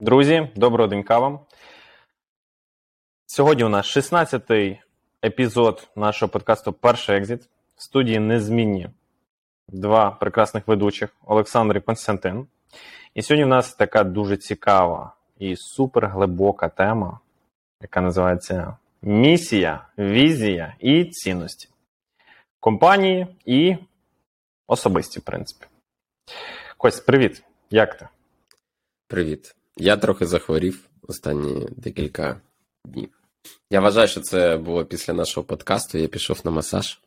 Друзі, доброго денька вам. Сьогодні у нас 16-й епізод нашого подкасту Перший екзит. В студії незмінні два прекрасних ведучих Олександр і Константин. І сьогодні у нас така дуже цікава і суперглибока тема, яка називається Місія, візія і цінності. Компанії і особисті, в принципі. Кость, привіт. Як ти? Привіт. Я трохи захворів останні декілька днів. Я вважаю, що це було після нашого подкасту. Я пішов на масаж,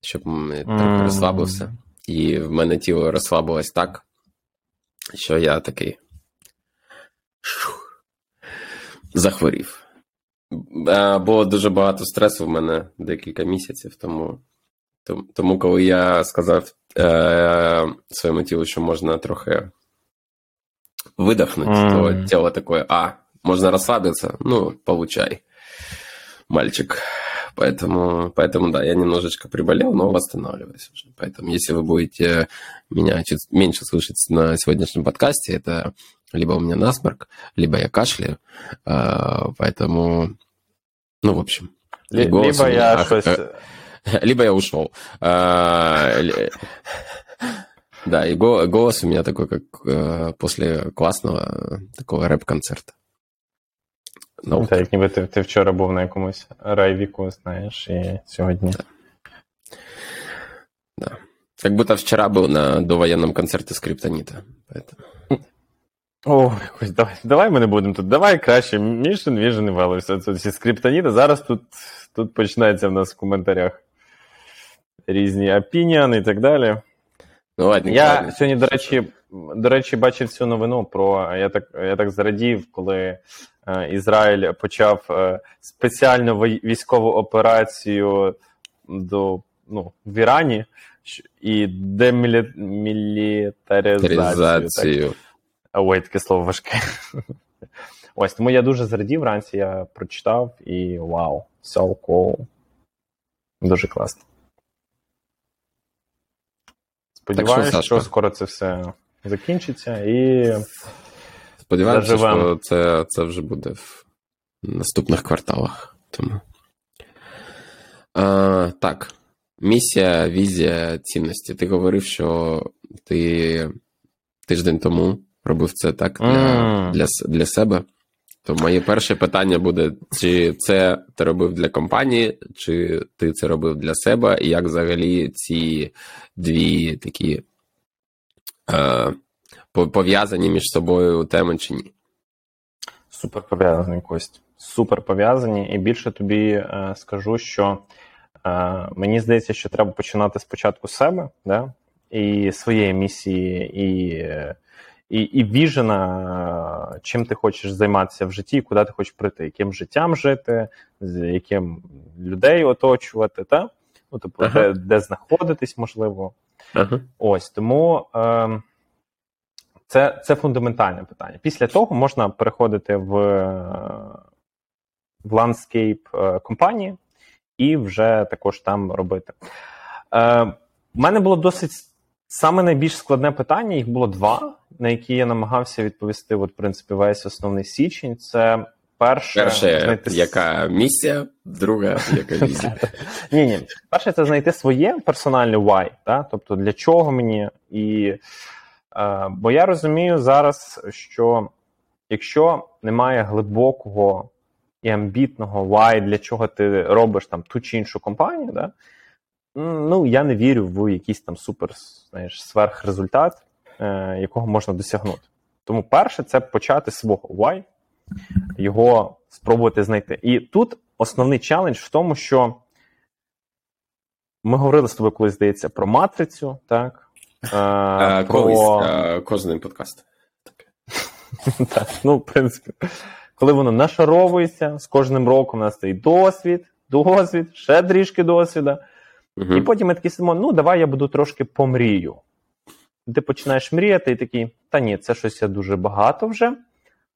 щоб трохи розслабився. І в мене тіло розслабилось так, що я такий захворів. Було дуже багато стресу в мене декілька місяців, тому, тому, тому коли я сказав е, своєму тілу, що можна трохи видохнуть, Мгм. то тело такое, а, можно расслабиться, ну, получай, мальчик. Поэтому, поэтому, да, я немножечко приболел, но восстанавливаюсь уже. Поэтому, если вы будете меня чуть меньше слышать на сегодняшнем подкасте, это либо у меня насморк, либо я кашляю. А, Поэтому, ну, в общем. и Лі- голос у Либо я ах, э, либо я ушел. А, л- Да, и го- голос у меня такой, как э, после классного э, такого рэп-концерта. Ну, Та, як ніби ти, ти вчора був на якомусь райвіку, знаєш, і сьогодні. да. Как будто вчера был на довоенном концерте Скриптонита. Поэтому... О, якось давай, давай ми не будемо тут. Давай краще. Mission Vision і Values. Це всі скриптоніти. Зараз тут, тут починається в нас в коментарях різні опініони і так далі. Ну, ладно, Я ладно. сьогодні, до речі, до речі, бачив цю новину про я так я так зрадів, коли е, Ізраїль почав е, спеціальну військову операцію до ну в Ірані і демілітаризацію. Ой, таке слово важке. Ось тому я дуже зрадів вранці, я прочитав і вау, so cool. Дуже класно. Сподіваюся, Сашко? що скоро це все закінчиться і. Заживемо. що це, це вже буде в наступних кварталах. Тому. А, так. Місія, візія, цінності. Ти говорив, що ти тиждень тому робив це так для, Мм. для, для себе. То моє перше питання буде: чи це ти робив для компанії, чи ти це робив для себе, і як взагалі ці дві такі е, пов'язані між собою теми чи ні? Супер пов'язаний Кость. Супер пов'язані. І більше тобі е, скажу, що е, мені здається, що треба починати спочатку з себе, да? і своєї місії, і, е, і, і віжена, е, чим ти хочеш займатися в житті, куди ти хочеш прийти, яким життям жити, з яким людей оточувати, та? Ну, тобто, Ага. де, де знаходитись, можливо. Ага. Ось тому е, це, це фундаментальне питання. Після того можна переходити в, е, в landscape компанії і вже також там робити. Е, У мене було досить саме найбільш складне питання. Їх було два, на які я намагався відповісти. От, в принципі, весь основний січень. Це перше, Перше, знайти яка місія, друга, яка візія. ні, ні. Перше, це знайти своє персональне why, да? тобто для чого мені. І, е, бо я розумію зараз, що якщо немає глибокого і амбітного why, для чого ти робиш там ту чи іншу компанію, да? ну я не вірю в якийсь там супер знаєш, сверхрезультат, якого можна досягнути. Тому перше, це почати свого why, його спробувати знайти. І тут основний челендж в тому, що ми говорили з тобою колись, здається, про матрицю, так? Е, Колись а, подкаст. так, ну, в принципі, коли воно нашаровується, з кожним роком у нас цей досвід, досвід, ще трішки досвіда. І потім ми такі сидимо, ну давай я буду трошки помрію. Ти починаєш мріяти, і такий, та ні, це щось я дуже багато вже.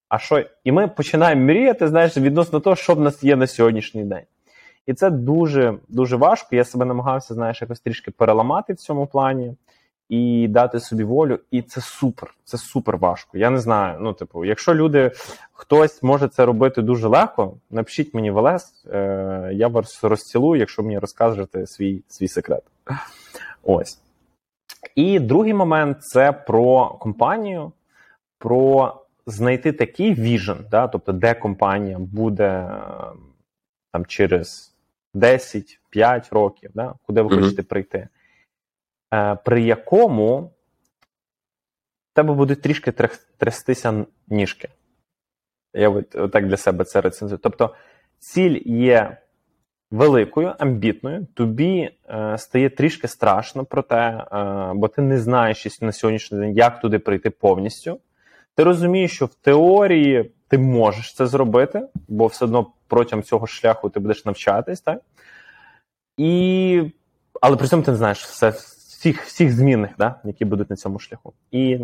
А що? І ми починаємо мріяти, знаєш, відносно того, що в нас є на сьогоднішній день. І це дуже дуже важко. Я себе намагався, знаєш, якось трішки переламати в цьому плані. і дати собі волю, і це супер. Це супер важко. Я не знаю. Ну, типу, якщо люди, хтось може це робити дуже легко, напишіть мені в е, я вас розцілую, якщо мені розкажете свій, свій секрет. Ось. І другий момент це про компанію, про знайти такий віжен, да, тобто, де компанія буде е, там через 10-5 років, да, куди ви хочете прийти, е, при якому в тебе будуть трішки трястися ніжки. Я от, отак для себе це рецензую. Тобто, ціль є великою, амбітною, тобі е, стає трішки страшно про те, е, бо ти не знаєш на сьогоднішній день, як туди прийти повністю. Ти розумієш, що в теорії ти можеш це зробити, бо все одно протягом цього шляху ти будеш навчатись, так? І... Але при цьому ти не знаєш все, всіх, всіх змінних, да, які будуть на цьому шляху. І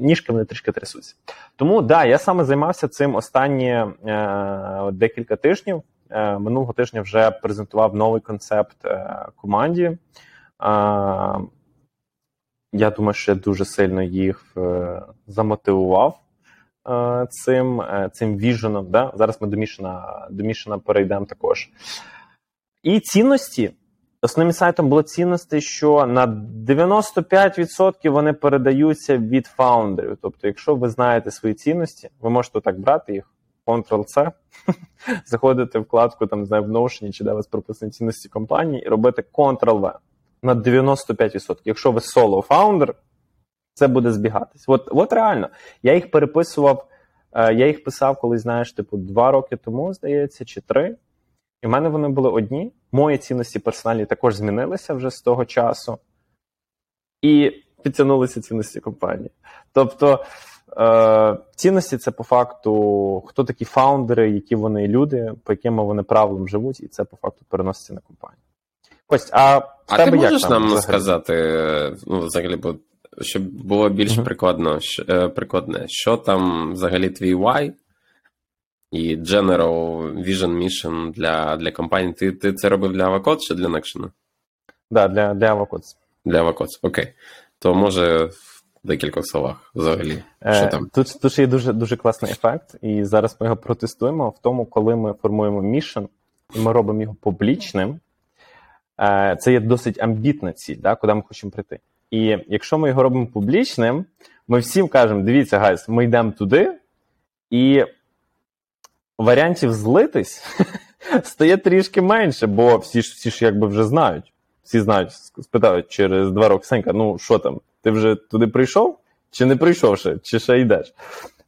ніжки вони трішки трясуться. Тому да, я саме займався цим останні е, декілька тижнів. Е, минулого тижня вже презентував новий концепт е, команді. Е, я думаю, що я дуже сильно їх замотивував цим, цим віженом. Да? Зараз ми до Мішина, до Мішина перейдемо також. І цінності. Основним сайтом було цінності, що на 95% вони передаються від фаундерів. Тобто, якщо ви знаєте свої цінності, ви можете так брати їх, Ctrl-C, заходити в вкладку там, не знаю, в Notion, чи де вас прописані цінності компанії, і робити Ctrl-V на 95%. Якщо ви соло фаундер, це буде збігатись. От, от реально, я їх переписував, е, я їх писав, коли знаєш, типу, два роки тому, здається, чи три. І в мене вони були одні. Мої цінності персональні також змінилися вже з того часу. І підтягнулися цінності компанії. Тобто, цінності це по факту, хто такі фаундери, які вони люди, по яким вони правилам живуть, і це по факту переноситься на компанію. Кость, а в А тебе ти як можеш нам взагалі? сказати, е, ну, взагалі, бо, щоб було більш Мгм. прикладно, щ- е, прикладне, що там взагалі твій why і General Vision Mission для, для компанії? Ти, ти це робив для Avacode чи для Nexion? Да, для, для Avocode. Для Avacode, окей. То може в декількох словах взагалі. Що Е, там? Тут, тут ще є дуже, дуже класний ефект, і зараз ми його протестуємо в тому, коли ми формуємо мішен, і ми робимо його публічним. Е, Це є досить амбітна ціль, да, куди ми хочемо прийти. І якщо ми його робимо публічним, ми всім кажемо: дивіться, guys, ми йдемо туди, і варіантів злитись стає трішки менше, бо всі ж всі ж якби вже знають. Всі знають, спитають через два роки Сенька, ну що там, ти вже туди прийшов? Чи не прийшов ще, чи ще йдеш?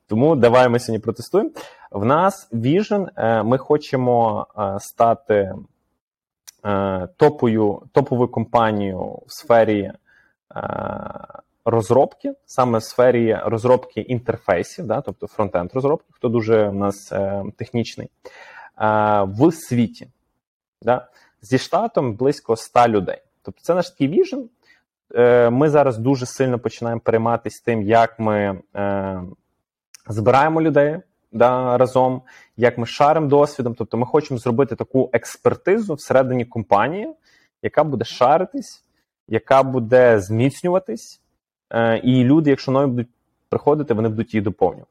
Тому давай ми сьогодні протестуємо. В нас Vision, е, ми хочемо е, стати е, топою, топовою компанією в сфері розробки, саме в сфері розробки інтерфейсів, да, тобто фронтенд розробки, хто дуже в нас технічний, в світі. Да. Зі штатом близько 100 людей. Тобто це наш такий віжен. Е, Ми зараз дуже сильно починаємо перейматися тим, як ми е, збираємо людей да, разом, як ми шаримо досвідом. Тобто ми хочемо зробити таку експертизу всередині компанії, яка буде шаритись, яка буде зміцнюватись, е, і люди, якщо нові будуть приходити, вони будуть її доповнювати.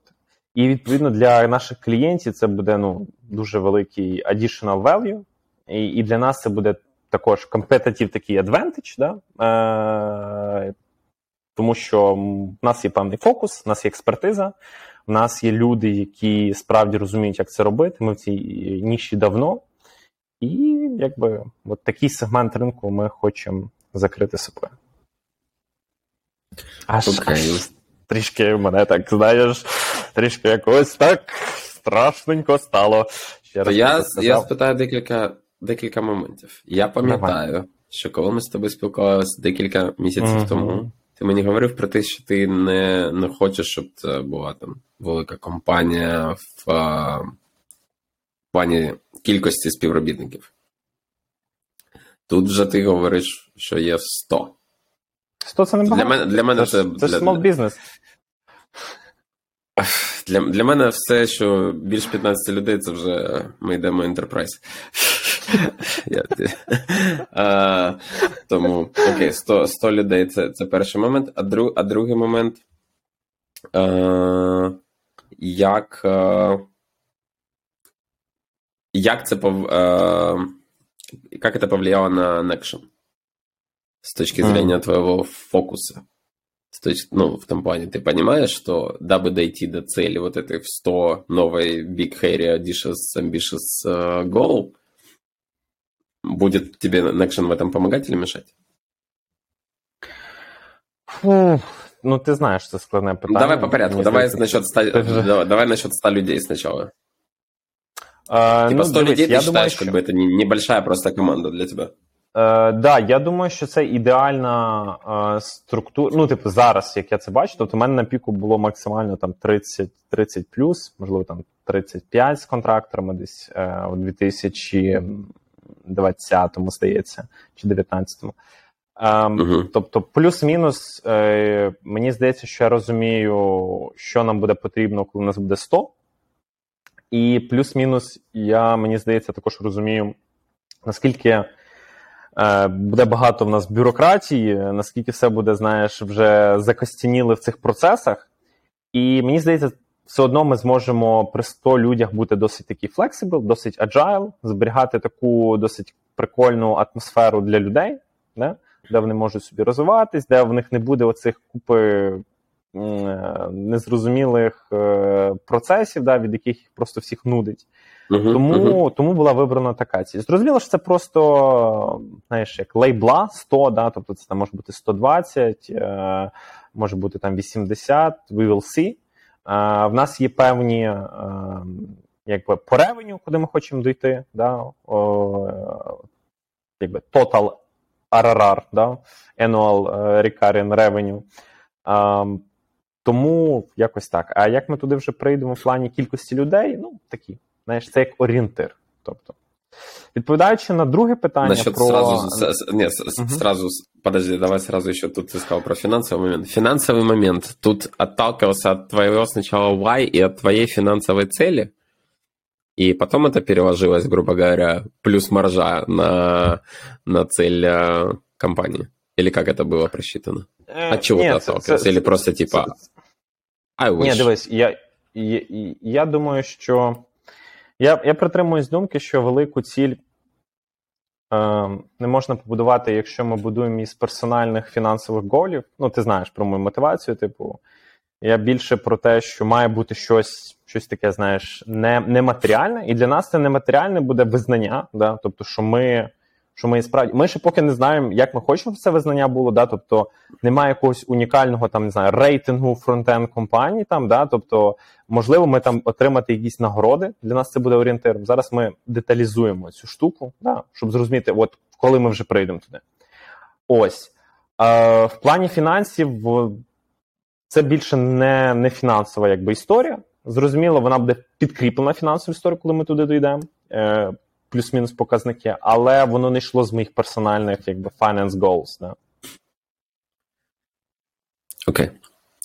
І відповідно для наших клієнтів це буде ну, дуже великий additional value, і, і для нас це буде також competitive такий advantage, да? е, тому що в нас є певний фокус, в нас є експертиза, в нас є люди, які справді розуміють, як це робити. Ми в цій ніші давно. І якби от такий сегмент ринку ми хочемо закрити собою. Аж, Окей. аж трішки мене так, знаєш, трішки якось так страшненько стало. Ще То раз я, я спитаю декілька, декілька моментів. Я пам'ятаю, що коли ми з тобою спілкувалися декілька місяців Мгм. тому, ти мені говорив про те, що ти не, не хочеш, щоб це була там велика компанія в а, плані кількості співробітників. Тут вже ти говориш, що є 100. Сто це не Для мене, для мене це, це, це для, small business. для, для мене все, що більш 15 людей, це вже ми йдемо enterprise. А, тому окей, 100 100 людей це перший момент. А а другий момент. А, як як це как это повлияло на Nexion с точки зрения твоего фокуса? То есть, ну, в том плане, ты понимаешь, что дабы дойти до цели вот этой в 100 новой Big Hairy Audacious Ambitious Goal, будет тебе Nexion в этом помогать или мешать? Фу, ну, ты знаешь, це складне питання. Давай по порядку. Мені давай насчет 100, давай, давай насчет 100 людей сначала. А, типа 100 ну, людей ты считаешь, думаю, что... как бы это небольшая просто команда для тебя? Е, да, я думаю, що це ідеальна е, структура. Ну, типу, зараз, як я це бачу, тобто в мене на піку було максимально там 30 30 плюс, можливо, там 35 з контракторами десь е, у 2020-му, здається, чи 19-му. Е, uh Тобто, плюс-мінус, е, мені здається, що я розумію, що нам буде потрібно, коли у нас буде 100. І плюс-мінус, я мені здається, також розумію, наскільки. Е, буде багато в нас бюрократії, наскільки все буде, знаєш, вже закостяніли в цих процесах. І мені здається, все одно ми зможемо при 100 людях бути досить такий flexible, досить agile, зберігати таку досить прикольну атмосферу для людей, да? де вони можуть собі розвиватись, де в них не буде оцих купи Е, незрозумілих е, процесів, да, від яких їх просто всіх нудить. Uh-huh, тому uh-huh. тому була вибрана така ціль. Зрозуміло, що це просто знаєш, як лейбла 100, да, тобто це там може бути 120, е, може бути там 80, we will see. В нас є певні якби, по ревеню, куди ми хочемо дійти. Да, якби Total RRR, да, Annual Recurring Revenue. Тому якось так. А як ми туди вже прийдемо в плані кількості людей? Ну такі, знаєш, це як орієнтир. Тобто, відповідаючи на друге питання Насчет про... сразу, с, нет, угу. сразу, подожди, давай сразу еще тут ты сказал про финансовый момент. Финансовый момент тут отталкивался от твоего сначала why и от твоей финансовой цели, и потом это переложилось, грубо говоря, плюс маржа на, на цель э, компании. Или как это было просчитано? От чего Ні, ты отталкивался? Или просто типа I wish. Ні, дивись, я я, я думаю, що я я притримуюсь думки, що велику ціль е, не можна побудувати, якщо ми будуємо із персональних фінансових голів. Ну, ти знаєш про мою мотивацію, типу. Я більше про те, що має бути щось щось таке, знаєш, не, нематеріальне. І для нас це нематеріальне буде визнання. Да? Тобто, що ми що ми справді ми ще поки не знаємо, як ми хочемо, це визнання було. Да? Тобто немає якогось унікального там не знаю рейтингу фронтенд компанії. Там да, тобто, можливо, ми там отримати якісь нагороди. Для нас це буде орієнтиром. Зараз ми деталізуємо цю штуку, да, щоб зрозуміти, от коли ми вже прийдемо туди. Ось Е, в плані фінансів це більше не не фінансова якби історія. Зрозуміло, вона буде підкріплена фінансовою історією, коли ми туди дійдемо. Е, плюс-мінус показники, але воно не йшло з моїх персональних якби finance goals. Да. Окей, okay.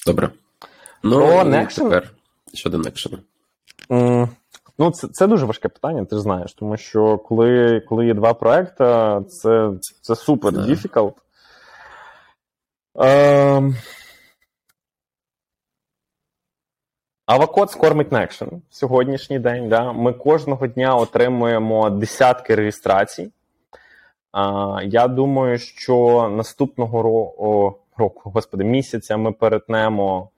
добре. Ну, Про Nexion? тепер щодо Nexion. Mm, ну, це це дуже важке питання, ти ж знаєш, тому що коли коли є два проекти, це це супер difficult. Ем, Авакод скормить Некшен сьогоднішній день. Да? Ми кожного дня отримуємо десятки реєстрацій. А, Я думаю, що наступного року, року, господи, місяця ми перетнемо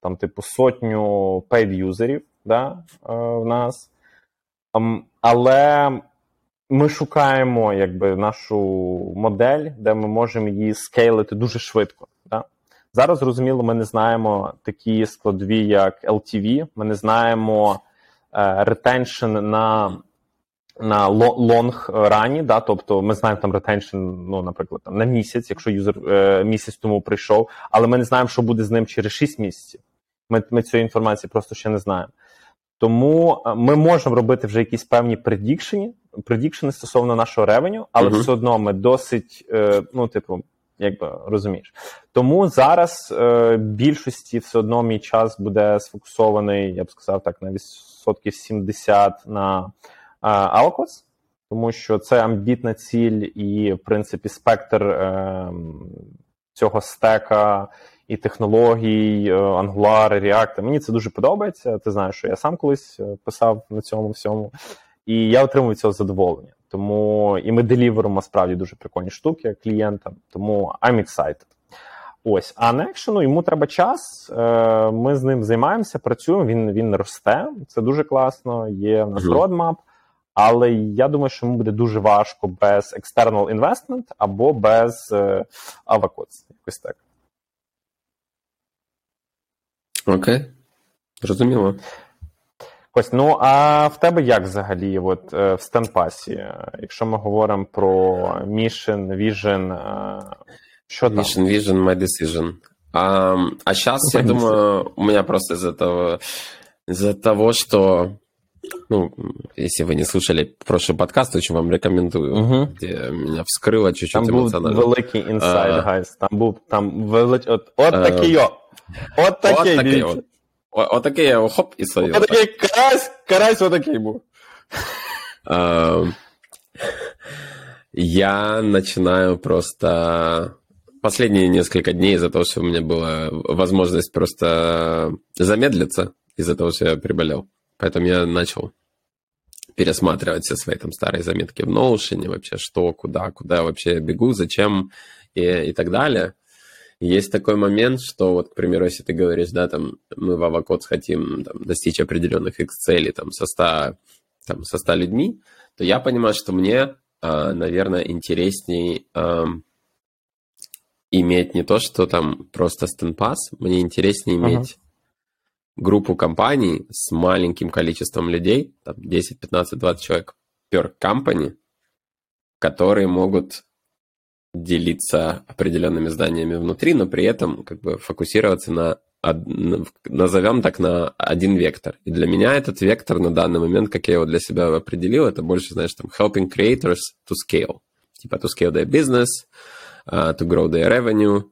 там, типу, сотню paid юзерів да, в нас. Але ми шукаємо якби, нашу модель, де ми можемо її скейлити дуже швидко. Зараз зрозуміло, ми не знаємо такі складові, як LTV, Ми не знаємо retention на на long run і, да, тобто ми знаємо там retention, ну, наприклад, там, на місяць, якщо юзер е, місяць тому прийшов, але ми не знаємо, що буде з ним через 6 місяців. Ми ми цієї інформації просто ще не знаємо. Тому е, ми можемо робити вже якісь певні предікшені, предікшени стосовно нашого ревеню, але uh-huh. все одно ми досить, е, ну, типу, якби розумієш. Тому зараз е, більшості все одно мій час буде сфокусований, я б сказав так, на відсотків 70 на е, Alcos. тому що це амбітна ціль, і, в принципі, спектр е, цього стека і технологій, е, Angular, React. Мені це дуже подобається. Ти знаєш, що я сам колись е, писав на цьому всьому, і я отримую цього задоволення. Тому і ми деліверимо справді дуже прикольні штуки клієнтам. Тому I'm excited. Ось, а Некшену йому треба час. Е, ми з ним займаємося, працюємо. Він він росте. Це дуже класно. Є в нас родмап. Але я думаю, що йому буде дуже важко без external investment або без е, Avacots. Якось так. Окей. Зрозуміло. Ось, ну а в тебе як взагалі, от е, в стенпасі, Е, якщо ми говоримо про Mission, Vision, е, що там? Mission Vision, My Decision. А, а сейчас, я My думаю, у меня просто из-за того, из-за того, что, ну, если вы не слушали прошлый подкаст, очень вам рекомендую, Мгм. где меня вскрыло чуть-чуть Там був эмоционально. великий інсайд, А. гайс. Там був там велич... От, от А. такий йо. От такий, вот такие дивіться. вот. Вот, вот такие, хоп, и словил. От такий карась, карась отакий був. А, Я начинаю просто последние несколько дней из-за того, что у меня была возможность просто замедлиться из-за того, что я приболел. Поэтому я начал пересматривать все свои там старые заметки в Notion, вообще что, куда, куда я вообще бегу, зачем и, и так далее. Есть такой момент, что вот, к примеру, если ты говоришь, да, там, мы в Avacode хотим там, достичь определенных X-целей там, со 100, там, со 100 людьми, то я понимаю, что мне, а, наверное, интересней иметь не то, что там просто стенпас, мне интереснее иметь группу компаний с маленьким количеством людей, там 10, 15, 20 человек per company, которые могут делиться определенными зданиями внутри, но при этом как бы фокусироваться на, назовем так, на один вектор. И для меня этот вектор на данный момент, как я его для себя определил, это больше, знаешь, там, helping creators to scale. Типа to scale their business, uh, to grow their revenue,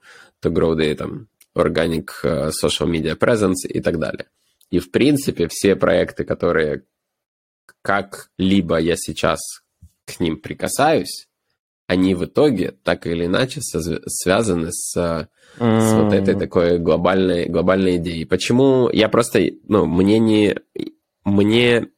to grow their там, organic uh, social media presence и так далее. И, в принципе, все проекты, которые как-либо я сейчас к ним прикасаюсь, они в итоге так или иначе связаны с, с вот этой такой глобальной, глобальной идеей. Почему я просто, ну, мне не, мне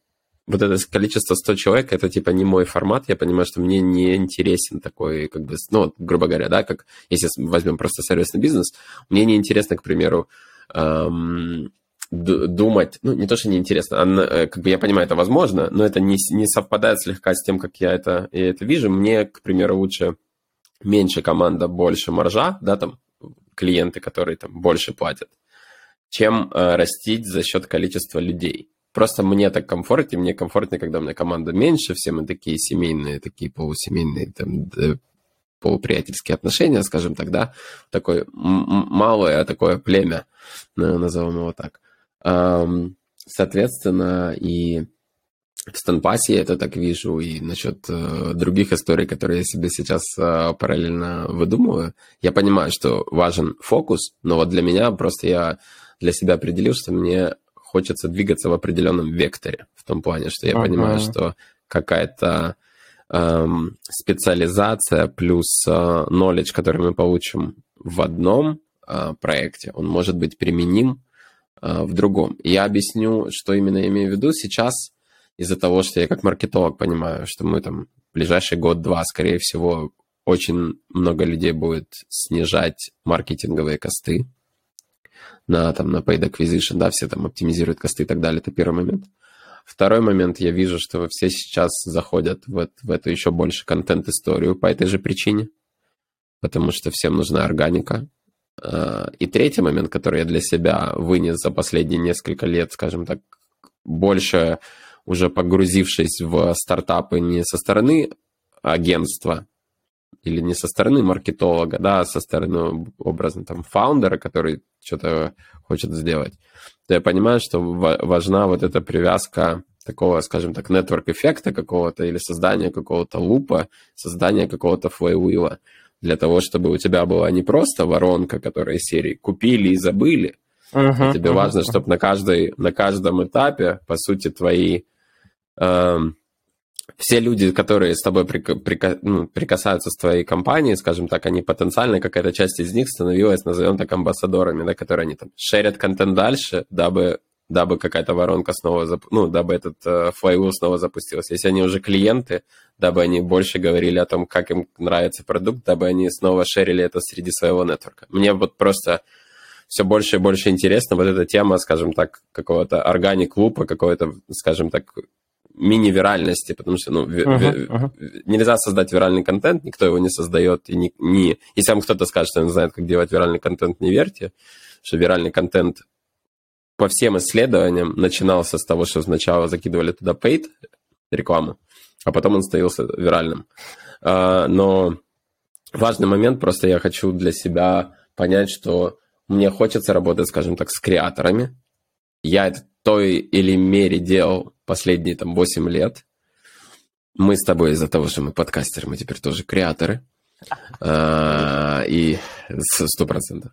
вот это количество 100 человек, это типа не мой формат, я понимаю, что мне не интересен такой, как бы, ну, грубо говоря, да, как если возьмем просто сервисный бизнес, мне не интересно, к примеру, эм, думать, ну, не то, что неинтересно, а, э, как бы я понимаю, это возможно, но это не, не совпадает слегка с тем, как я это, я это вижу. Мне, к примеру, лучше меньше команда, больше маржа, да, там, клиенты, которые там больше платят, чем э, растить за счет количества людей. Просто мне так комфортнее, мне комфортнее, когда у меня команда меньше, все мы такие семейные, такие полусемейные, там, полуприятельские отношения, скажем так, да, такое малое такое племя, на- назовем его так. Ам, Соответственно, и в Стенпасе я это так вижу, и насчет э, других историй, которые я себе сейчас э, параллельно выдумываю, я понимаю, что важен фокус, но вот для меня просто я для себя определил, что мне хочется двигаться в определенном векторе, в том плане, что я Ага. понимаю, что какая-то эм, специализация плюс э, knowledge, который мы получим в одном э, проекте, он может быть применим э, в другом. Я объясню, что именно имею в виду сейчас, из-за того, что я как маркетолог понимаю, что мы там в ближайший год-два, скорее всего, очень много людей будет снижать маркетинговые косты на, там, на paid acquisition, да, все там оптимизируют косты и так далее, это первый момент. Второй момент, я вижу, что все сейчас заходят в, эт- в эту еще больше контент-историю по этой же причине, потому что всем нужна органика. А, И третий момент, который я для себя вынес за последние несколько лет, скажем так, больше уже погрузившись в стартапы не со стороны агентства или не со стороны маркетолога, да, а со стороны, образно, там, фаундера, который что-то хочет сделать, то я понимаю, что ва- важна вот эта привязка такого, скажем так, нетворк-эффекта какого-то или создания какого-то лупа, создания какого-то флейвила для того, чтобы у тебя была не просто воронка, которая из серии купили и забыли, Мгм, Тебе мгм, важно, чтобы на, каждой, на каждом этапе, по сути, твои эм, все люди, которые с тобой прика- прика- ну, прикасаются с твоей компанией, скажем так, они потенциально, какая-то часть из них становилась, назовем так, амбассадорами, да, которые они там шерят контент дальше, дабы дабы какая-то воронка снова, зап... ну, дабы этот э, флайвил снова запустился. Если они уже клиенты, дабы они больше говорили о том, как им нравится продукт, дабы они снова шерили это среди своего нетворка. Мне вот просто все больше и больше интересно вот эта тема, скажем так, какого-то органик лупа, какой-то, скажем так, мини-виральности, потому что ну, ви- Мгм, мгм. нельзя создать виральный контент, никто его не создает. И не, не... Если вам кто-то скажет, что он знает, как делать виральный контент, не верьте, что виральный контент по всем исследованиям начинался с того, что сначала закидывали туда paid рекламу, а потом он становился виральным. А, Но важный момент, просто я хочу для себя понять, что мне хочется работать, скажем так, с креаторами. Я это той или мере делал последние там 8 лет. Мы с тобой из-за того, что мы подкастеры, мы теперь тоже креаторы. А, И сто процентов.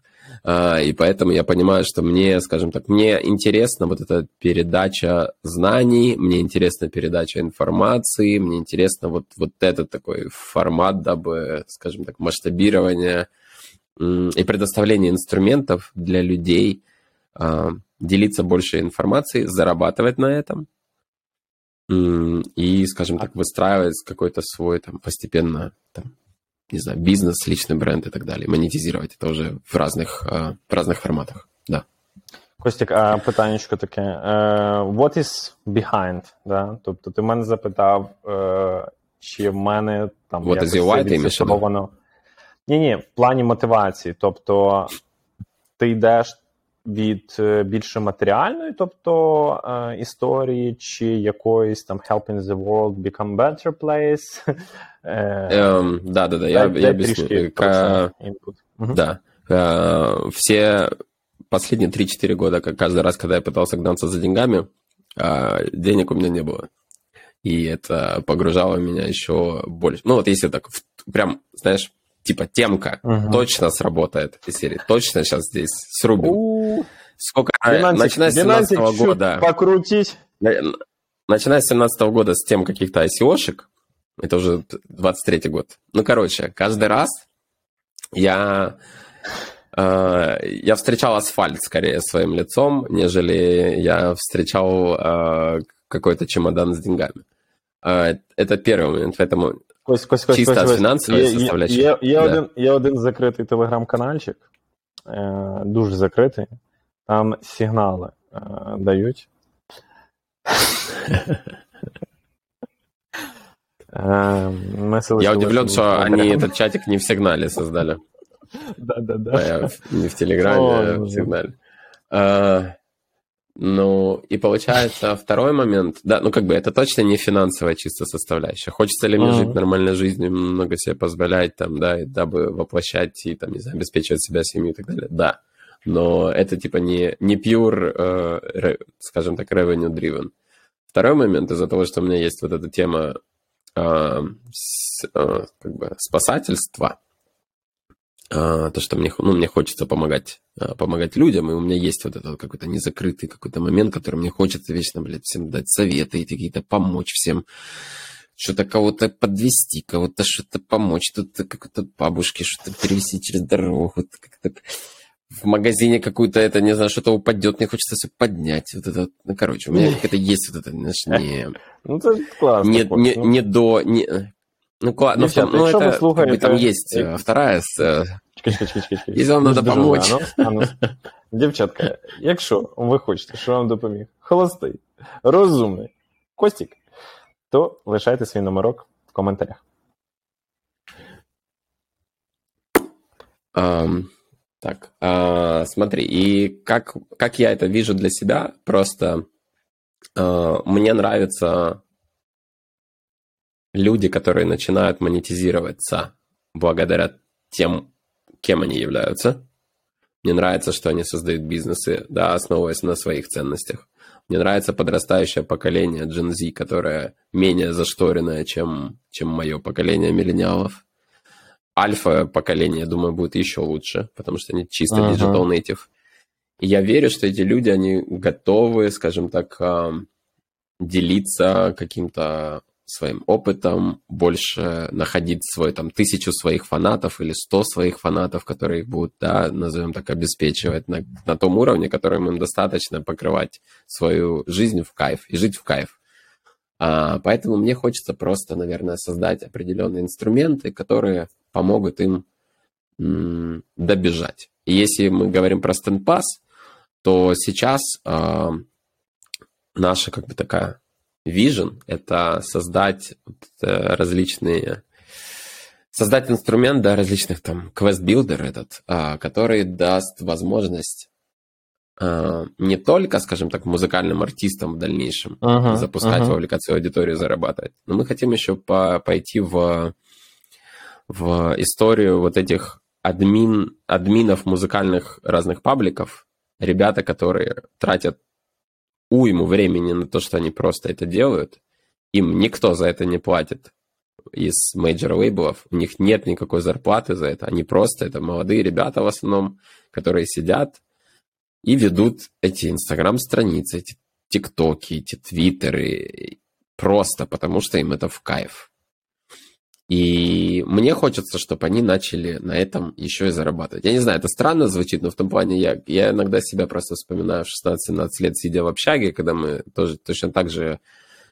А, И поэтому я понимаю, что мне, скажем так, мне интересна вот эта передача знаний, мне интересна передача информации, мне интересно вот, вот этот такой формат, дабы, скажем так, масштабирование и предоставление инструментов для людей, а, делиться больше информацией, зарабатывать на этом и, скажем так, выстраивать какой-то свой там постепенно там, не знаю, бизнес, личный бренд и так далее. Монетизировать это уже в разных, а, в разных форматах. Да. Костік, а питаннячко таке. Е, what is behind? Да? Тобто ти мене запитав, е, чи в мене там What is your why, ти імеєш в виду? Ні, ні, в плані мотивації. Тобто ти йдеш від е, більше матеріальної, тобто е, історії, чи якоїсь там helping the world become better place. Е, Эм, да, да, да, я, дай- я дай объясню. трішки про Ка- це input. Мгм. Да. Э, Все последние 3-4 года, как каждый раз, когда я пытался гнаться за деньгами, а, денег у меня не было. И это погружало меня еще больше. Ну, вот если так, в- прям, знаешь, типа темка Мгм. точно сработает серии. Точно сейчас здесь срубим. У, Сколько, Бинансик, начиная с Бинансик 17 чуть года, покрутить. на- начиная с 17 года с тем каких-то ICO-шек, это уже 23 год. Ну, короче, каждый раз я, э, я встречал асфальт скорее своим лицом, нежели я встречал э, какой-то чемодан с деньгами. Э, это первый момент, поэтому Кось, кось, кось, Чисто кось, кось. фінансової Є- є- составляючої. Є, є, Да. один, є один закритий телеграм-канальчик, е, дуже закритий. Там сигнали е, дають. Е, ми ссылочку я удивлен, лишимо что в они Телеграм. этот чатик не в сигнале создали. Да-да-да. А я в- не в Телеграме, О, а ну в да. Сигнале. А, ну, и получается второй момент. Да, ну как бы это точно не финансовая чисто составляющая. Хочется ли мне Мгм. жить нормальной жизнью, много себе позволять, там, да, и дабы воплощать и, там, не знаю, обеспечивать себя, семью и так далее. Да. Но это типа не, не pure, э, скажем так, revenue driven. Второй момент из-за того, что у меня есть вот эта тема а, с- а, как бы спасательства, а, то, что мне, ну, мне хочется помогать, а, помогать людям, и у меня есть вот этот какой-то незакрытый какой-то момент, который мне хочется вечно, блядь, всем дать советы и какие-то помочь всем, что-то кого-то подвести, кого-то что-то помочь, тут какой-то бабушке что-то перевести через дорогу, вот как-то в магазине какую-то это, не знаю, что-то упадет, мне хочется все поднять, вот это, ну, короче, у меня какая-то есть вот это, знаешь, не, Ну, це класно. не, не, не до, не, ну, кла- ну, в том- Девчата, ну, якщо ви это, как бы, слухаєте- там есть э, вторая, с, э, Чекай, чекай, чекай, чекай, чекай. Якщо вам Дуже надо дуже помочь. анонс, анонс. Дівчатка, якщо ви хочете, щоб вам допоміг холостий, розумний Костік, то лишайте свій номерок в коментарях. Ам, так, а, смотри, и как, как я это вижу для себя, просто а, мне нравятся люди, которые начинают монетизироваться благодаря тем, кем они являются. Мне нравится, что они создают бизнесы, да, основываясь на своих ценностях. Мне нравится подрастающее поколение Gen Z, которое менее зашторенное, чем, чем мое поколение миллениалов. Альфа поколение, я думаю, будет еще лучше, потому что они чисто Ага. digital native. И я верю, что эти люди, они готовы, скажем так, ам, делиться каким-то своим опытом, больше находить свой там тысячу своих фанатов или сто своих фанатов, которые будут, да, назовем так, обеспечивать на, на том уровне, которым им достаточно покрывать свою жизнь в кайф и жить в кайф. А, поэтому мне хочется просто, наверное, создать определенные инструменты, которые помогут им м, добежать. И если мы говорим про Stanpass, то сейчас а, наша как бы такая vision – это создать э, различные создать инструмент для различных там quest builder этот, а, который даст возможность а, не только, скажем так, музыкальным артистам в дальнейшем uh-huh, запускать, uh-huh. вовлекать свою аудиторию, зарабатывать, но мы хотим еще по- пойти в, в историю вот этих админ, админов музыкальных разных пабликов, ребята, которые тратят уйму времени на то, что они просто это делают. Им никто за это не платит из major лейблов. У них нет никакой зарплаты за это. Они просто, это молодые ребята в основном, которые сидят и ведут эти инстаграм-страницы, эти тиктоки, эти твиттеры, просто потому что им это в кайф. И мне хочется, чтобы они начали на этом еще и зарабатывать. Я не знаю, это странно звучит, но в том плане я, я иногда себя просто вспоминаю в 16-17 лет, сидя в общаге, когда мы тоже точно так же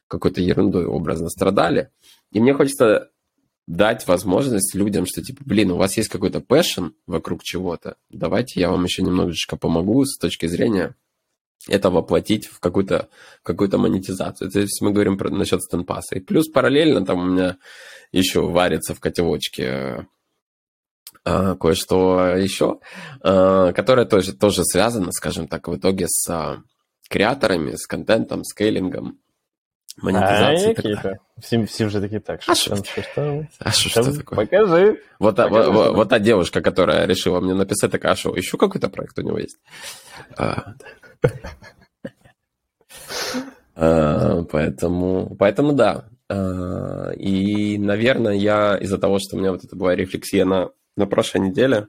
какой-то ерундой образно страдали. И мне хочется дать возможность людям, что типа, блин, у вас есть какой-то passion вокруг чего-то, давайте я вам еще немножечко помогу с точки зрения это воплотить в какую-то какую монетизацию. Это если мы говорим про, насчет Stanpass а. И плюс параллельно там у меня еще варится в котелочке а, кое-что еще, а, которое тоже, тоже связано, скажем так, в итоге с а, креаторами, с контентом, скейлингом, монетизацией. А какие-то? Все, все уже такие, так, что, а что, что, что, а что, что такое? Покажи. Вот, покажи, вот, вот та девушка, которая решила мне написать, такая, а что, еще какой-то проект у него есть? Поэтому, поэтому да, а, и, наверное, я из-за того, что у меня вот это была рефлексия на, на прошлой неделе,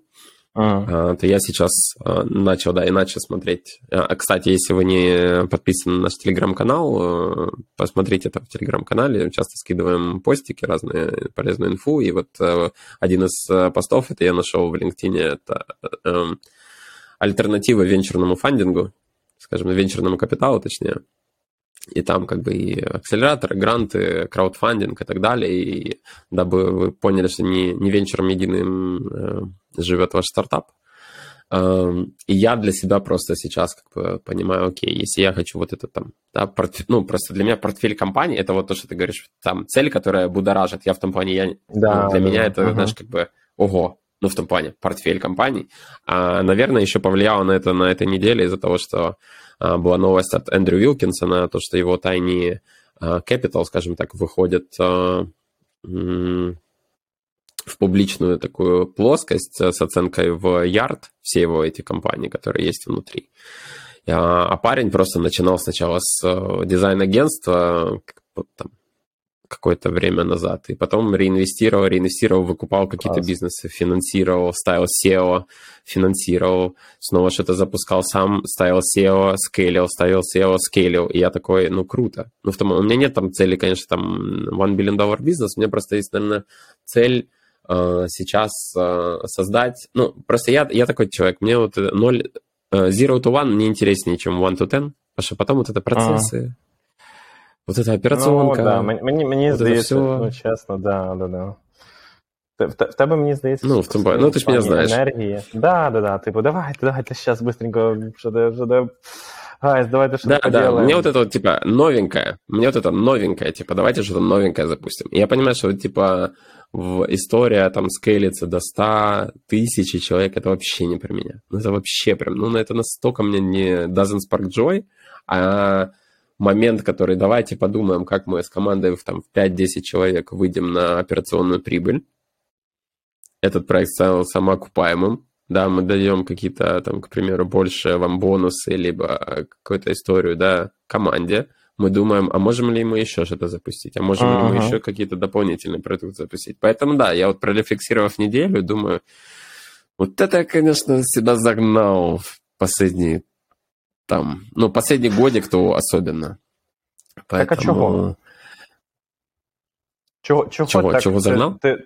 uh-huh. то я сейчас а, начал, да, иначе смотреть. Кстати, если вы не подписаны на наш телеграм-канал, посмотрите это в телеграм-канале. Часто скидываем постики, разные полезную инфу. И вот один из постов, это я нашел в LinkedIn, это альтернатива венчурному фандингу, скажем, венчурному капиталу, точнее. И там как бы и акселераторы, гранты, краудфандинг и так далее, и дабы вы поняли, что не, не венчуром единым э, живет ваш стартап. Э, и я для себя просто сейчас как бы понимаю, окей, если я хочу вот это там, да, портфель, ну, просто для меня портфель компании, это вот то, что ты говоришь, там, цель, которая будоражит, я в том плане, я, да, ну, для да, меня это, uh знаешь, как бы, ого, ну, в том плане, портфель компаний. А, наверное, еще повлияло на это на этой неделе из-за того, что а, была новость от Эндрю Вилкинсона, то, что его Tiny а, Capital, скажем так, выходит а, в публичную такую плоскость с оценкой в ярд все его эти компании, которые есть внутри. А парень просто начинал сначала с дизайн-агентства, там, какое-то время назад, и потом реинвестировал, реинвестировал, выкупал какие-то бизнесы, финансировал, ставил SEO, финансировал, снова что-то запускал сам, ставил SEO, скейлил, ставил SEO, скейлил, и я такой, ну, круто. Ну, в том, у меня нет там цели, конечно, там, one billion dollar бизнес, у меня просто есть, наверное, цель э, сейчас э, создать, ну, просто я, я такой человек, мне вот 0, э, zero to one мне интереснее, чем one to ten, потому что потом вот это процессы, а вот эта операционка. Ну, да, мені, мені вот здається, ну, чесно, да, да, да. В, в тебе, мені здається, ну, в том, ну, ты ж меня знаешь. Энергии. Да, да, да. Типу, давайте, давайте сейчас быстренько что-то, что-то... Гайс, давайте что-то Да, поделаем. да, мне вот это вот, типа, новенькое, мне вот это новенькое, типа, давайте что-то новенькое запустим. И я понимаю, что, типа, в история там скейлится до 100 тысяч человек, это вообще не про меня. Ну, это вообще прям, ну, это настолько мне не doesn't spark joy, а момент, который давайте подумаем, как мы с командой в, там, в 5-10 человек выйдем на операционную прибыль. Этот проект стал самоокупаемым. Да, мы даем какие-то, там, к примеру, больше вам бонусы, либо какую-то историю, да, команде. Мы думаем, а можем ли мы еще что-то запустить? А можем uh-huh. ли мы еще какие-то дополнительные продукты запустить? Поэтому, да, я вот прорефлексировав неделю, думаю, вот это я, конечно, себя загнал в последние там, ну, последний годик, то особенно. Поэтому... Так а чего? Чого, чого, Чого- так, чого ти- загнав? Ти,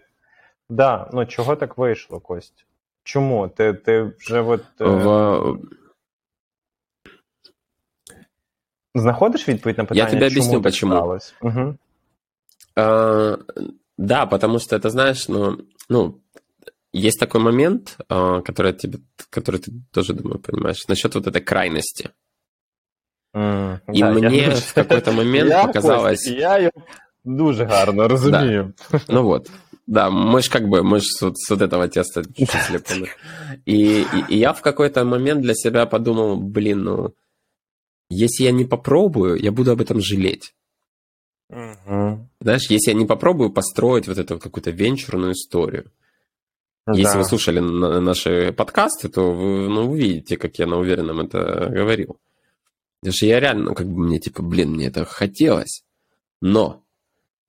да, ну чого так вийшло, Кость? Чому? Ти, ти вже от, В- знаходиш відповідь на питання, тебе об'ясню, чому так почему. сталося? Угу. А, да, потому что это, знаешь, ну, ну есть такой момент, а, который, тебе, который ты тоже, думаю, понимаешь, насчет вот этой крайности. И мне в какой-то момент я, показалось... Костя, я його дуже гарно розумію. Ну вот, да, мы ж как бы, мы ж с, вот- с вот этого теста чуть-чуть слеплены. И, и- и я в какой-то момент для себя подумал, блин, ну, если я не попробую, я буду об этом жалеть. Угу. Знаешь, если я не попробую построить вот эту какую-то венчурную историю. Если вы слушали на- наши подкасты, то вы ну, увидите, как я на уверенном это говорил. Потому что я реально, ну, как бы мне, типа, блин, мне это хотелось. Но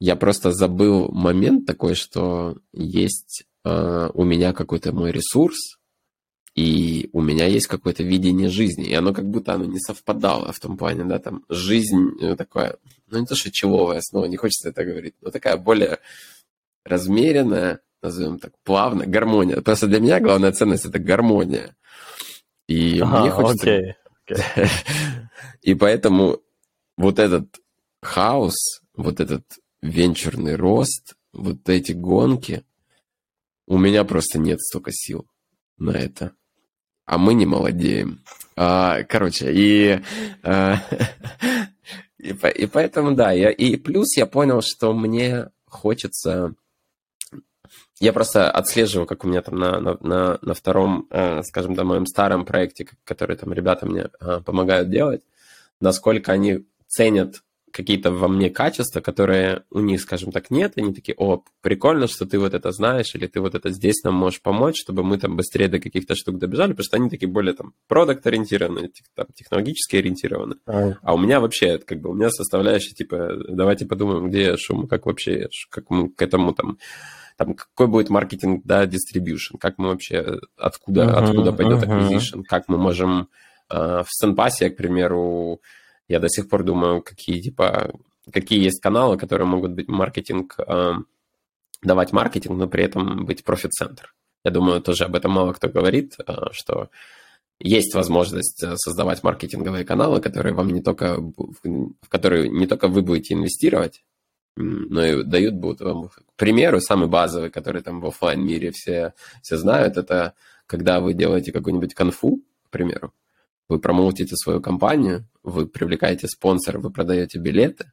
я просто забыл момент такой, что есть э, у меня какой-то мой ресурс, и у меня есть какое-то видение жизни. И оно как будто оно не совпадало в том плане, да, там жизнь э, такая, ну не то что человая снова, не хочется это говорить, но такая более размеренная, назовем так, плавно, гармония. Просто для меня главная ценность это гармония. И Ага, мне хочется... окей. И поэтому вот этот хаос, вот этот венчурный рост, вот эти гонки, у меня просто нет столько сил на это. А мы не молодеем. А, короче, и, а, и, и поэтому, да, я, и плюс я понял, что мне хочется... Я просто отслеживаю, как у меня там на, на, на, на втором, э, скажем, да, моем старом проекте, который там ребята мне э, помогают делать, насколько они ценят какие-то во мне качества, которые у них, скажем так, нет, они такие, о, прикольно, что ты вот это знаешь, или ты вот это здесь нам можешь помочь, чтобы мы там быстрее до каких-то штук добежали, потому что они такие более там продукт-ориентированные, тех- там, технологически ориентированные. А, А у меня вообще, как бы, у меня составляющая, типа, давайте подумаем, где шум, как вообще, как мы к этому там, там, какой будет маркетинг, да, distribution, как мы вообще, откуда, Мгм, откуда пойдет acquisition, как мы можем э, в Сенпасе, к примеру, я до сих пор думаю, какие, типа, какие есть каналы, которые могут быть маркетинг, э, давать маркетинг, но при этом быть профит-центр. Я думаю, тоже об этом мало кто говорит, э, что есть возможность э, создавать маркетинговые каналы, которые вам не только, в которые не только вы будете инвестировать, но и дают будут к примеру, самый базовый, который там в оффлайн мире все, все знают, это когда вы делаете какую-нибудь конфу, к примеру, вы промоутите свою компанию, вы привлекаете спонсора, вы продаете билеты.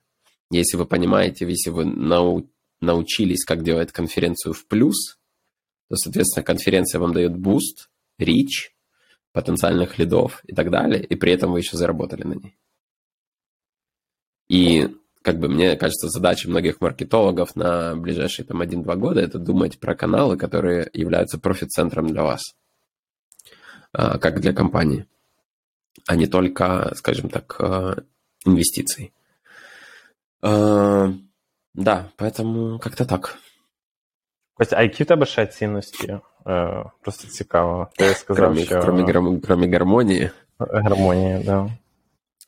Если вы понимаете, если вы нау- научились, как делать конференцию в плюс, то, соответственно, конференция вам дает boost, reach, потенциальных лидов и так далее, и при этом вы еще заработали на ней. И как бы мне кажется, задача многих маркетологов на ближайшие там 1-2 года это думать про каналы, которые являются профит-центром для вас, а, как для компании, а не только, скажем так, а, инвестиций. А, Да, поэтому как-то так. Костя, а які в тебе ще цінності? Е, просто цікаво. Ти сказав, Кроме, що кроме, гром- кроме гармонии. гармонія, да.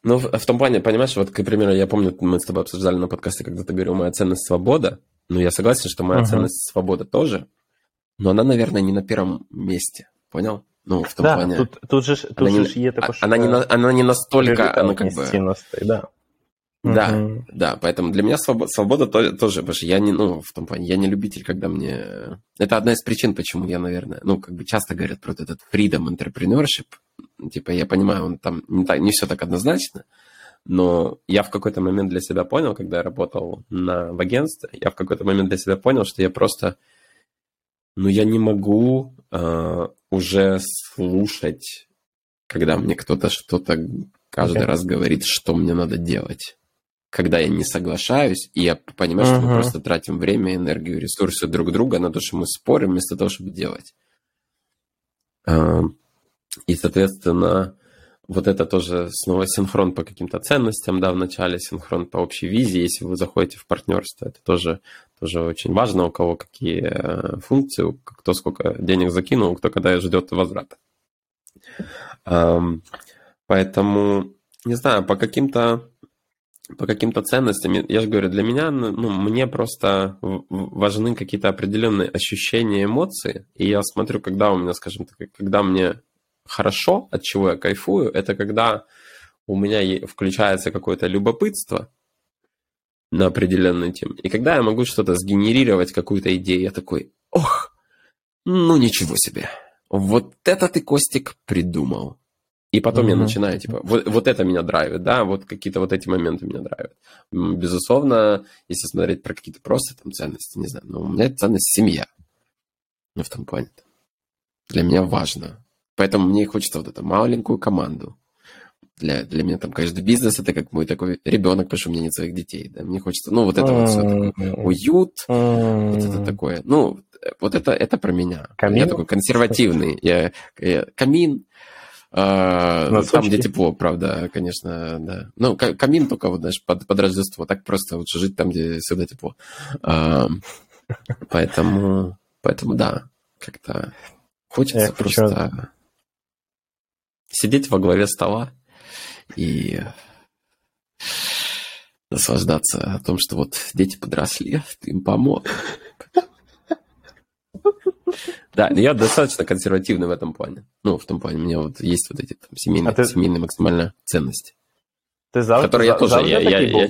Ну, в, в том плане, понимаешь, вот, к примеру, я помню, мы с тобой обсуждали на подкасте, когда ты говорил, моя ценность свобода. Ну, я согласен, что моя Мгм. ценность свобода тоже, но она, наверное, не на первом месте. Понял? Ну, в том Да, плане. тут, тут же ж, тут она, же не, ж є а- також она, не е, на- она не настолько, она как пріоритетність бы... цінностей, да. Да, Мгм. да, поэтому для меня свобода, свобода то- тоже, потому что я не, ну, в том плане, я не любитель, когда мне... Это одна из причин, почему я, наверное, ну, как бы часто говорят про вот этот freedom entrepreneurship. Типа, я понимаю, он там не, так, не все так однозначно, но я в какой-то момент для себя понял, когда я работал на, в агентстве, я в какой-то момент для себя понял, что я просто, ну, я не могу э, уже слушать, когда мне кто-то что-то каждый Окей. раз говорит, что мне надо делать. Когда я не соглашаюсь, и я понимаю, что мы просто тратим время, энергию, ресурсы друг друга на то, что мы спорим, вместо того, чтобы делать. И, соответственно, вот это тоже снова синхрон по каким-то ценностям, да, в начале, синхрон по общей визии, если вы заходите в партнерство, это тоже, тоже очень важно, у кого какие э, функции, кто сколько денег закинул, кто когда ждет возврата. Поэтому, не знаю, по каким-то по каким-то ценностям, я же говорю, для меня, ну мне просто важны какие-то определенные ощущения, эмоции, и я смотрю, когда у меня, скажем так, когда мне хорошо, от чего я кайфую, это когда у меня включается какое-то любопытство на определенную тему, и когда я могу что-то сгенерировать, какую-то идею, я такой, ох, ну ничего себе, вот это ты, Костик, придумал. И потом mm-hmm. я начинаю, типа, вот, вот это меня драйвит, да, вот какие-то вот эти моменты меня драйвят. Безусловно, если смотреть про какие-то просто там ценности, не знаю, но у меня ценность семья. Ну, в том плане. Для меня важно. Поэтому мне хочется вот эту маленькую команду. Для, для меня там, конечно, бизнес это как мой такой ребенок, потому что у меня нет своих детей. Да? Мне хочется, ну, вот это вот все такое, уют, вот это такое. Ну, вот это, это про меня. Камин? Я такой консервативный. Я, я камин, а, там, где тепло, правда, конечно, да. Ну, камин только вот, знаешь, под, под Рождество. Так просто лучше жить там, где всегда тепло. А, поэтому, поэтому, да, как-то хочется Я просто хочу... сидеть во главе стола и наслаждаться о том, что вот дети подросли, ты им помог. Да, я достаточно консервативный в этом плане. Ну, в том плане, у меня вот есть вот эти там, семейные, а ты... семейные максимальные ценности. Ты завтра, которые я тоже, я, я, я, я,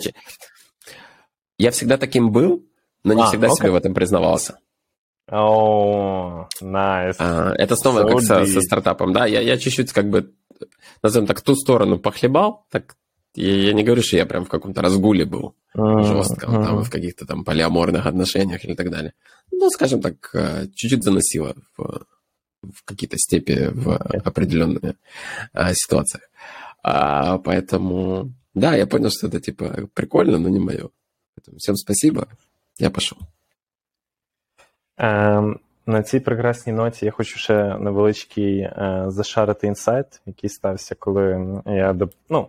я всегда таким был, но не а, всегда okay. себе в этом признавался. О, oh, nice. а, это снова so как со, со стартапом, да, я, я чуть-чуть как бы, назовем так, ту сторону похлебал, так я, я не говорю, что я прям в каком-то разгуле был uh-huh, жестком, uh-huh. там, в каких-то там полиаморных отношениях или так далее. Ну, скажем так, э, чуть-чуть заносило в, в какие-то степи в определенные а, ситуациях. А, поэтому, да, я понял, что это типа прикольно, но не мое. Поэтому всем спасибо, я пошел. Um... На цій прекрасній ноті я хочу ще невеличкий е, зашарити інсайт, який стався, коли я ну,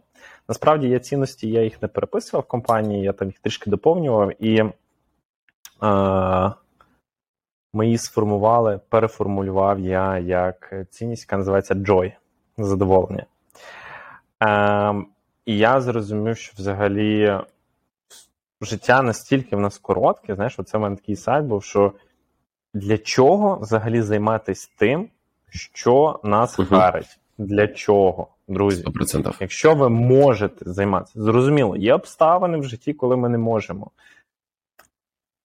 Насправді є цінності, я їх не переписував в компанії, я там їх трішки доповнював, і е, ми її сформували, переформулював я як цінність, яка називається joy, задоволення. Е, І я зрозумів, що взагалі життя настільки в нас коротке, знаєш, оце в мене такий сайт був, що для чого взагалі займатися тим, що нас uh харить? Для чого? друзі. 100%. Якщо ви можете займатися, зрозуміло, є обставини в житті, коли ми не можемо.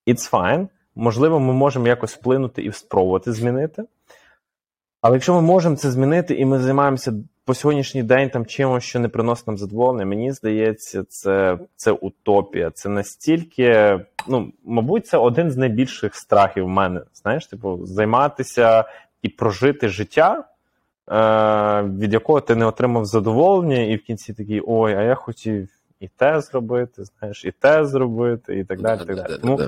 It's fine. Можливо, ми можемо якось вплинути і спробувати змінити. Але якщо ми можемо це змінити, і ми займаємося по сьогоднішній день там чимось, що не приносить нам задоволення, мені здається, це це утопія. Це настільки, ну, мабуть, це один з найбільших страхів в мене. Знаєш, типу, займатися і прожити життя Е, від якого ти не отримав задоволення, і в кінці такий ой, а я хотів і те зробити, знаєш, і те зробити, і так далі. так далі. Тому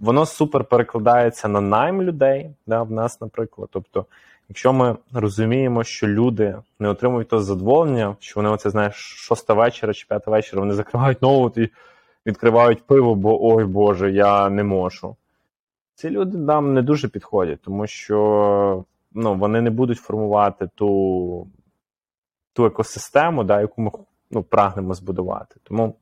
Воно супер перекладається на найм людей, да, в нас, наприклад. Тобто, якщо ми розуміємо, що люди не отримують то задоволення, що вони оце знаєш, шоста вечора чи п'ята вечора, вони закривають ноут і відкривають пиво, бо ой Боже, я не можу. Ці люди нам не дуже підходять, тому що ну, вони не будуть формувати ту ту екосистему, да, яку ми ну, прагнемо збудувати. Тому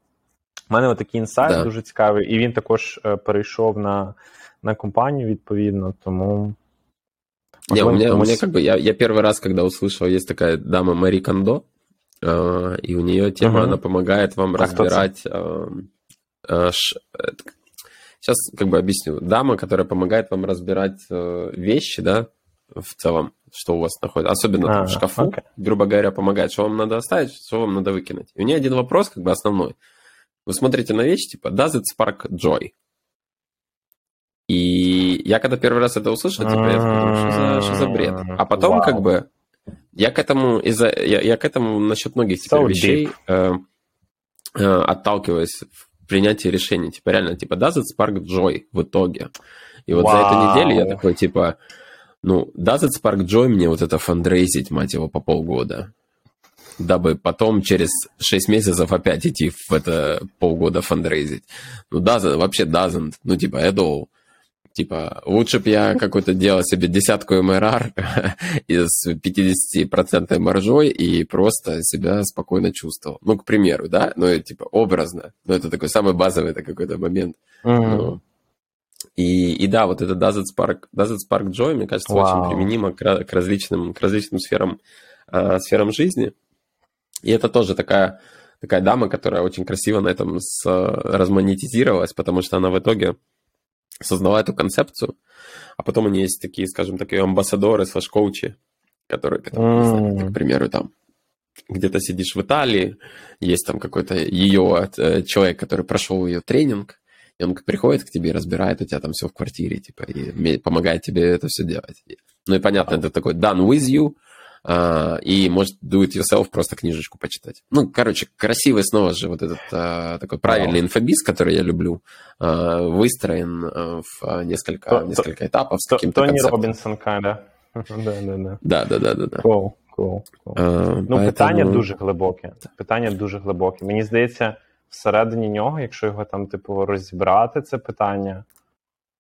в мене отакий інсайт да. дуже цікавий, і він також е, перейшов на на компанию, відповідно, тому... Не, у меня, у меня как бы, я, я первый раз, когда услышал, есть такая дама Мари Кондо, э, и у нее тема, угу. она помогает вам а разбирать... Э, э, ш, э, сейчас как бы объясню. Дама, которая помогает вам разбирать э, вещи, да, в целом, что у вас находится, особенно а, там, в шкафу, okay. грубо говоря, помогает, что вам надо оставить, что вам надо выкинуть. И у меня один вопрос, как бы основной. Вы смотрите на вещь, типа, does it spark joy? И я когда первый раз это услышал, типа, я подумал, что за, что за бред? А потом, как бы, я к этому из-за я, я к этому насчет многих теперь so вещей э, э, отталкиваюсь в принятии решений. Типа, реально, типа, does it spark joy в итоге? И вот wow. за эту неделю я такой, типа, ну, does it spark joy мне вот это фандрейзить, мать его, по полгода? Дабы потом через 6 месяцев опять идти в это полгода фандрейзить. Ну, doesn't, вообще doesn't. Ну, типа, at all. Типа, лучше бы я какой-то делал себе десятку МРР из 50% маржой и просто себя спокойно чувствовал. Ну, к примеру, да? Ну, типа, образно. Но это такой самый базовый это какой-то момент. Мгм. Ну, и, и да, вот это Does It Spark, Does It Spark Joy, мне кажется, Вау. очень применимо к, к различным, к различным сферам, а, сферам жизни. И это тоже такая, такая дама, которая очень красиво на этом с, размонетизировалась, потому что она в итоге создала эту концепцию, а потом у нее есть такие, скажем, такие амбассадоры, слэш-коучи, которые, знаю, к примеру, там где-то сидишь в Италии, есть там какой-то ее э, человек, который прошел ее тренинг, и он приходит к тебе и разбирает у тебя там все в квартире, типа, и помогает тебе это все делать. Ну и понятно, это такой done with you, и может do it yourself, просто книжечку почитать. Ну, короче, красивый снова же вот этот а, такой правильный инфобиз, который я люблю, а, выстроен а, в а, несколько, То- несколько этапов с То- каким-то Тони концептом. Робінсон, кайда. Да, да, да. Да, да, да, да, да. Cool, cool, cool. А, Ну, поэтому- питання дуже глибоке. Питання дуже глибоке. Мені здається, всередині нього, якщо його там, типу, розібрати, це питання.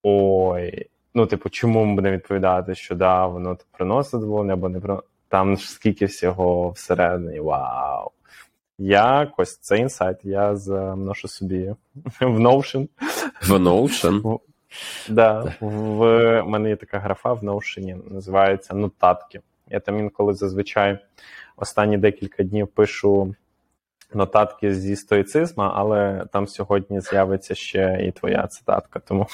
Ой, ну, типу, чому ми будемо відповідати, що да, воно типу, приносить задоволення або не приносить. Там ж скільки всього всередині. Вау. Якось цей інсайт я заношу собі в Notion. В Notion. Да, в мене є така графа в Notion, називається нотатки. Я там інколи зазвичай останні декілька днів пишу нотатки зі стоїцизма, але там сьогодні з'явиться ще і твоя цитатка. Тому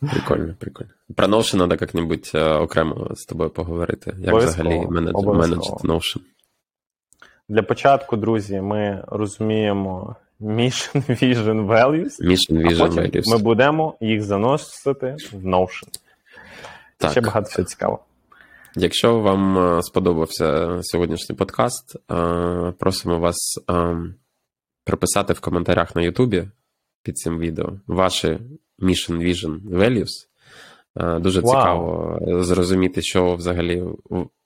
Прикольно, прикольно. Про Notion треба як-небудь е, окремо з тобою поговорити. Як Обов'язково, взагалі обов'язково. менеджити Notion. для початку, друзі, ми розуміємо mission, vision, values, Mission а потім Values. ми будемо їх заносити в Notion. Так. Ще багато всього цікавого. Якщо вам е, сподобався сьогоднішній подкаст, е, просимо вас прописати в коментарях на Ютубі під цим відео ваші Mission Vision Values. Е, Дуже Вау. цікаво зрозуміти, що взагалі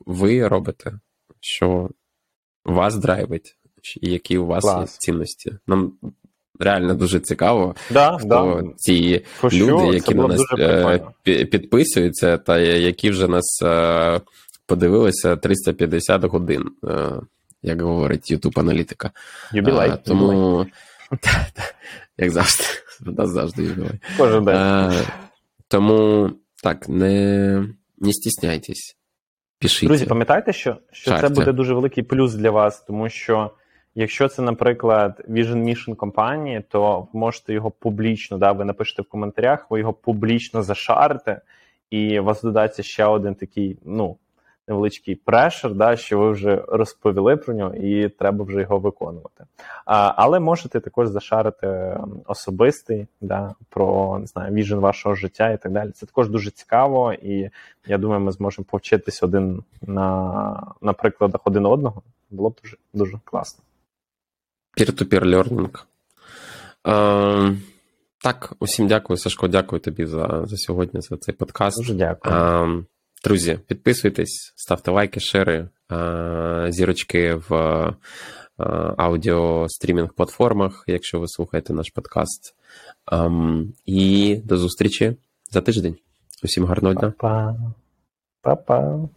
ви робите, що вас драйвить, і які у вас є цінності. Нам реально дуже цікаво, Да, хто да. ці For sure, люди, це які на нас е, підписуються, та які вже нас е, подивилися 350 годин, е, як говорить YouTube аналітика. Юбілей. А, тому, як завжди, у нас завжди юбілей. Кожен день. Тому так, не, не стісняйтесь. Пишіть. Друзі, пам'ятайте, що, що це буде дуже великий плюс для вас, тому що якщо це, наприклад, Vision Mission компанії, то можете його публічно, да, ви напишете в коментарях, ви його публічно зашарите, і у вас додаться ще один такий, ну, невеличкий прешер, да, що ви вже розповіли про нього, і треба вже його виконувати. А, але можете також зашарити особистий, да, про не знаю, віжен вашого життя і так далі. Це також дуже цікаво, і я думаю, ми зможемо повчитись один на, на прикладах один одного. Було б дуже дуже класно. Peer-to-peer learning. Е, так, усім дякую, Сашко, дякую тобі за, за сьогодні, за цей подкаст. Дуже дякую. Е, друзі, підписуйтесь, ставте лайки, шери, е, зірочки в е, аудіострімінг платформах, якщо ви слухаєте наш подкаст. Ем, і до зустрічі за тиждень. Усім гарного дня. Па-па. Па-па.